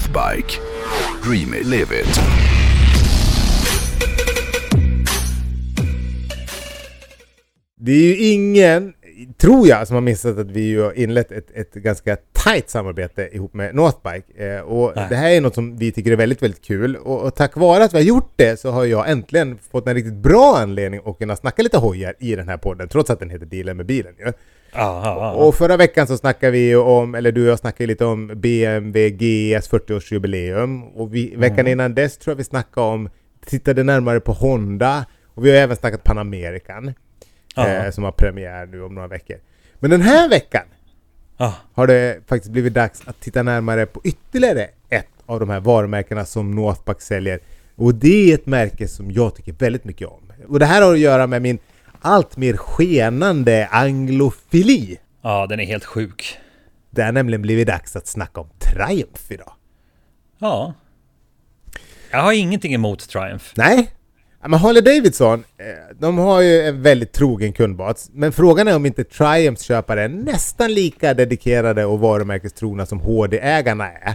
Northbike. Dream it, live it. Det är ju ingen, tror jag, som har missat att vi har inlett ett, ett ganska tajt samarbete ihop med Northbike. Eh, och Nej. det här är något som vi tycker är väldigt, väldigt kul. Och, och tack vare att vi har gjort det så har jag äntligen fått en riktigt bra anledning att kunna snacka lite hojar i den här podden, trots att den heter Dealen med bilen ju. Ja, ja. Och förra veckan så snackade vi om, eller du och jag snackade lite om BMW GS 40-årsjubileum. Och vi, veckan innan dess tror jag vi snackade om, tittade närmare på Honda. Och vi har även snackat Panamerican. Eh, som har premiär nu om några veckor. Men den här veckan Ja. har det faktiskt blivit dags att titta närmare på ytterligare ett av de här varumärkena som Northback säljer. Och det är ett märke som jag tycker väldigt mycket om. Och det här har att göra med min allt mer skenande anglofili. ja, den är helt sjuk. Det har nämligen blivit dags att snacka om Triumph idag. Ja. Jag har ingenting emot Triumph. Nej, men Harley Davidson, eh, de har ju en väldigt trogen kundbas. Men frågan är om inte Triumphs köpare är nästan lika dedikerade och varumärkestrogna som HD-ägarna är.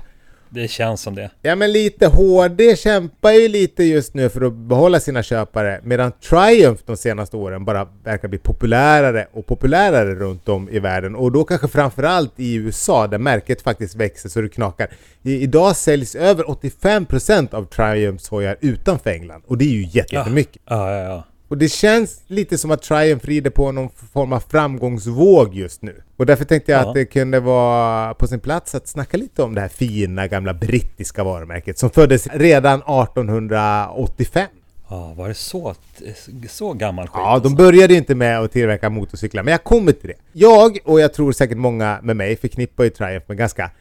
Det känns som det. Ja men lite HD kämpar ju lite just nu för att behålla sina köpare medan Triumph de senaste åren bara verkar bli populärare och populärare runt om i världen och då kanske framförallt i USA där märket faktiskt växer så det knakar. I, idag säljs över 85% av Triumphs hojar utanför England och det är ju jätte- jättemycket. Ja, ja, ja. Och det känns lite som att Triumph rider på någon form av framgångsvåg just nu. Och därför tänkte jag Ja. att det kunde vara på sin plats att snacka lite om det här fina gamla brittiska varumärket som föddes redan 1885. Ja, var det så, så gammal skit? Ja, alltså? de började ju inte med att tillverka motorcyklar, men jag kommer till det. Jag, och jag tror säkert många med mig, förknippar ju Triumph med ganska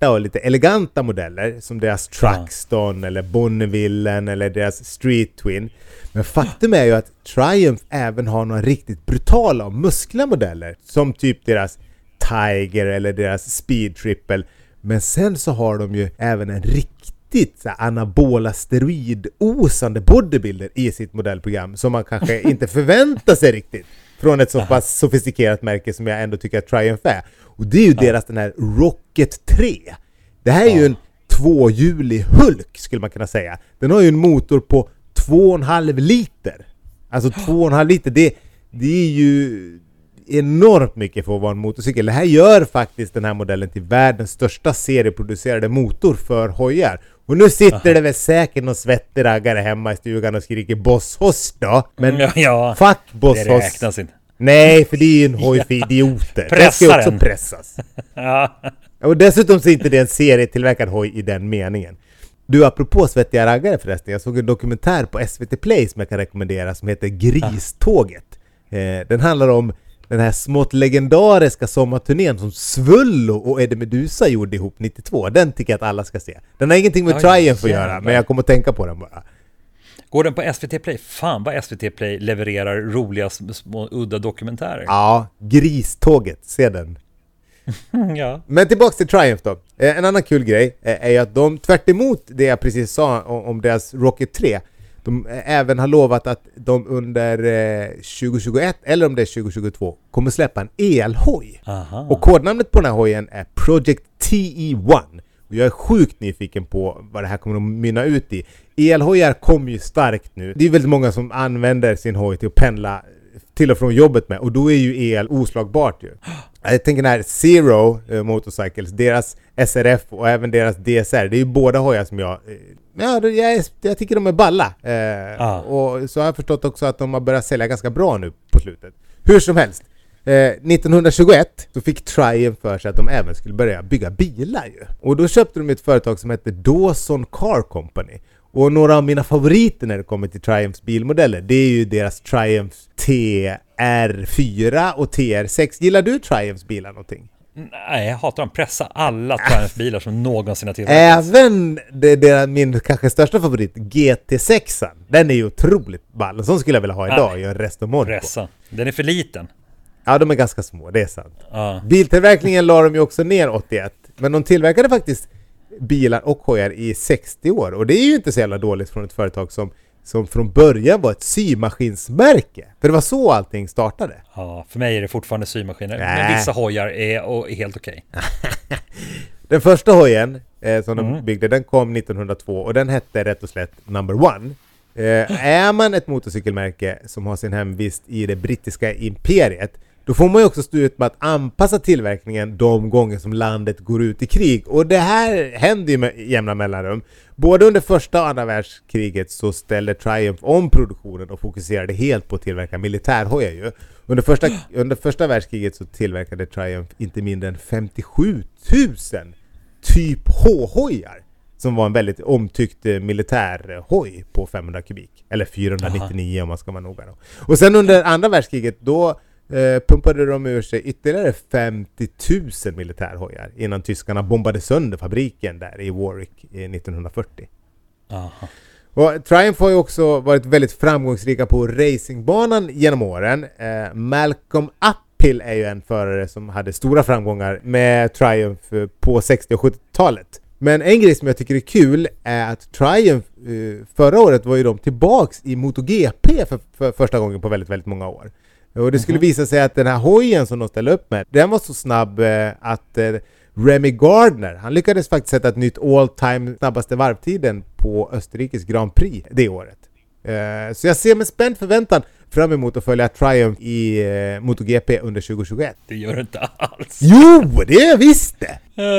smärta och lite eleganta modeller som deras Truxton eller Bonnevillen eller deras Street Twin. Men faktum är ju att Triumph även har några riktigt brutala och muskliga modeller som typ deras Tiger eller deras Speed Triple. Men sen så har de ju även en riktigt anabola steroidosande bodybuilder i sitt modellprogram som man kanske inte förväntar sig riktigt från ett så pass sofistikerat märke som jag ändå tycker att Triumph är. Och det är ju deras den här Rocket 3. Det här är ju en tvåhjulig Hulk skulle man kunna säga. Den har ju en motor på 2,5 liter. Alltså 2,5 liter, det, det är ju enormt mycket för att vara en motorcykel. Det här gör faktiskt den här modellen till världens största serieproducerade motor för hojar. Och nu sitter det väl säkert någon svettig raggare hemma i stugan och skriker Boss Hoss då. Men Ja, ja. fuck Boss Det räknas inte. Nej, för det är ju en hoj för idioter. Den ska ju också pressas. Ja. Och dessutom så är inte det en serietillverkad hoj i den meningen. Du, apropå svettiga raggare förresten, jag såg en dokumentär på SVT Play som jag kan rekommendera som heter Griståget. Eh, den handlar om den här smått legendariska sommarturnén som Svullo och Eddie Meduza gjorde ihop 92. Den tycker jag att alla ska se. Den har ingenting med Triumph att göra, men jag kommer att tänka på den bara. Går den på SVT Play? Fan vad SVT Play levererar roliga sm- små udda dokumentärer. Ja, Griståget, se den. Ja. Men tillbaks till Triumph då. Eh, En annan kul grej eh, är att de tvärt emot det jag precis sa om deras Rocket 3 de eh, även har lovat att de under eh, 2021 eller om det är 2022 kommer släppa en elhoj. Aha. Och kodnamnet på den här hojen är Project TE1. Och jag är sjukt nyfiken på vad det här kommer att mynna ut i. Elhojar kommer ju starkt nu. Det är väldigt många som använder sin hoj till att pendla till och från jobbet med och då är ju el oslagbart ju. Jag tänker den här Zero eh, Motorcycles, deras SRF och även deras DSR, det är ju båda hojar som jag... eh, Ja, jag, jag tycker de är balla. Eh, Ah. Och så har jag förstått också att de har börjat sälja ganska bra nu på slutet. Hur som helst. Eh, 1921 så fick Triumph för sig att de även skulle börja bygga bilar ju. Och då köpte de ett företag som hette Dawson Car Company. Och några av mina favoriter när det kommer till Triumphs bilmodeller, det är ju deras Triumph TR4 och TR6. Gillar du Triumphs bilar någonting? Nej, jag hatar dem. Pressa alla Triumph-bilar som någonsin har tillverkats. Även det, det, min kanske största favorit, GT6. Den är ju otroligt ball. En sån skulle jag vilja ha idag i en Restomod. på. Pressa. Den är för liten. Ja, de är ganska små, det är sant. Ja. Biltillverkningen la de ju också ner 81. Men de tillverkade faktiskt bilar och hojar i 60 år. Och det är ju inte så jävla dåligt från ett företag som, som från början var ett symaskinsmärke. För det var så allting startade. ja, för mig är det fortfarande symaskiner. Nej. Men vissa hojar är, och är helt okej. Den första hojen eh, som Mm. de byggde, den kom 1902 och den hette rätt och slätt Number One. Eh, är man ett motorcykelmärke som har sin hemvist i det brittiska imperiet då får man ju också stå ut med att anpassa tillverkningen de gånger som landet går ut i krig. Och det här händer ju med jämna mellanrum. Både under första och andra världskriget så ställde Triumph om produktionen och fokuserade helt på att tillverka militärhojar ju. Under första, under första världskriget så tillverkade Triumph inte mindre än 57 000 typ H-hojar. Som var en väldigt omtyckt eh, militärhoj på 500 kubik. Eller 499 om man ska vara noga då. Och sen under andra världskriget då eh, pumpade de ur sig ytterligare 50 000 militärhojar innan tyskarna bombade sönder fabriken där i Warwick eh, 1940. Aha. Och Triumph har ju också varit väldigt framgångsrika på racingbanan genom åren. Eh, Malcolm Uphill är ju en förare som hade stora framgångar med Triumph eh, på 60 och 70-talet. Men en grej som jag tycker är kul är att Triumph eh, förra året var ju de tillbaks i MotoGP för, för första gången på väldigt, väldigt många år. Och det skulle visa sig att den här hojen som de ställde upp med, den var så snabb eh, att eh, Remy Gardner, han lyckades faktiskt sätta ett nytt all time snabbaste varvtiden på Österrikes Grand Prix det året. Eh, så jag ser med spänd förväntan fram emot att följa Triumph i eh, MotoGP under 2021. Det gör det inte alls. Jo, det är visst det!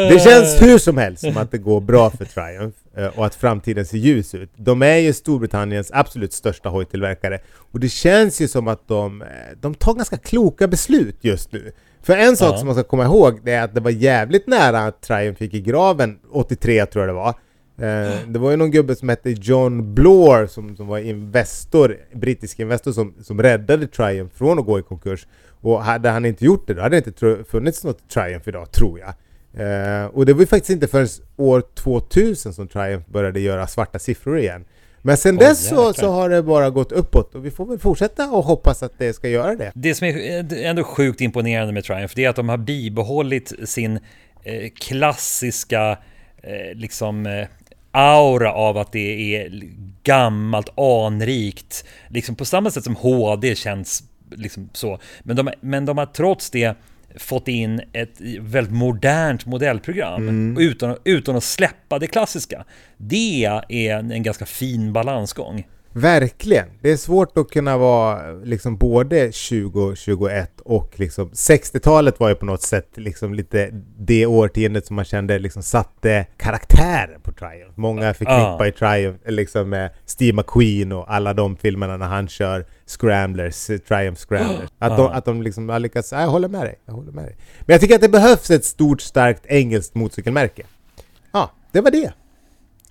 Det känns hur som helst som att det går bra för Triumph eh, och att framtiden ser ljus ut. De är ju Storbritanniens absolut största hojtillverkare och det känns ju som att de, eh, de tar ganska kloka beslut just nu. För en sak Ja. som man ska komma ihåg det är att det var jävligt nära att Triumph gick i graven 83 tror jag det var. Eh, Det var ju någon gubbe som hette John Bloor som, som var investor, brittisk investor som, som räddade Triumph från att gå i konkurs. Och hade han inte gjort det då hade det inte funnits något Triumph idag, tror jag. Eh, och det var ju faktiskt inte förrän år 2000 som Triumph började göra svarta siffror igen. Men sen Åh, dess så, så har det bara gått uppåt och vi får väl fortsätta och hoppas att det ska göra det. Det som är ändå sjukt imponerande med Triumph, det är att de har bibehållit sin eh, klassiska eh, liksom eh, aura av att det är gammalt, anrikt, liksom på samma sätt som HD känns liksom så. Men de, men de har trots det fått in ett väldigt modernt modellprogram utan, utan att släppa det klassiska. Det är en, en ganska fin balansgång. Verkligen! Det är svårt att kunna vara liksom både 20 och 21 och liksom 60-talet var ju på något sätt liksom lite det årtiondet som man kände liksom satte karaktären på Triumph. Många förknippar ju Triumph liksom med Steve McQueen och alla de filmerna när han kör Scramblers, Triumph Scramblers. Att de, att de liksom har lyckats, "Ja, jag håller med dig, jag håller med dig. Men jag tycker att det behövs ett stort starkt engelskt motorcykelmärke. Ja, det var det.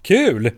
Kul!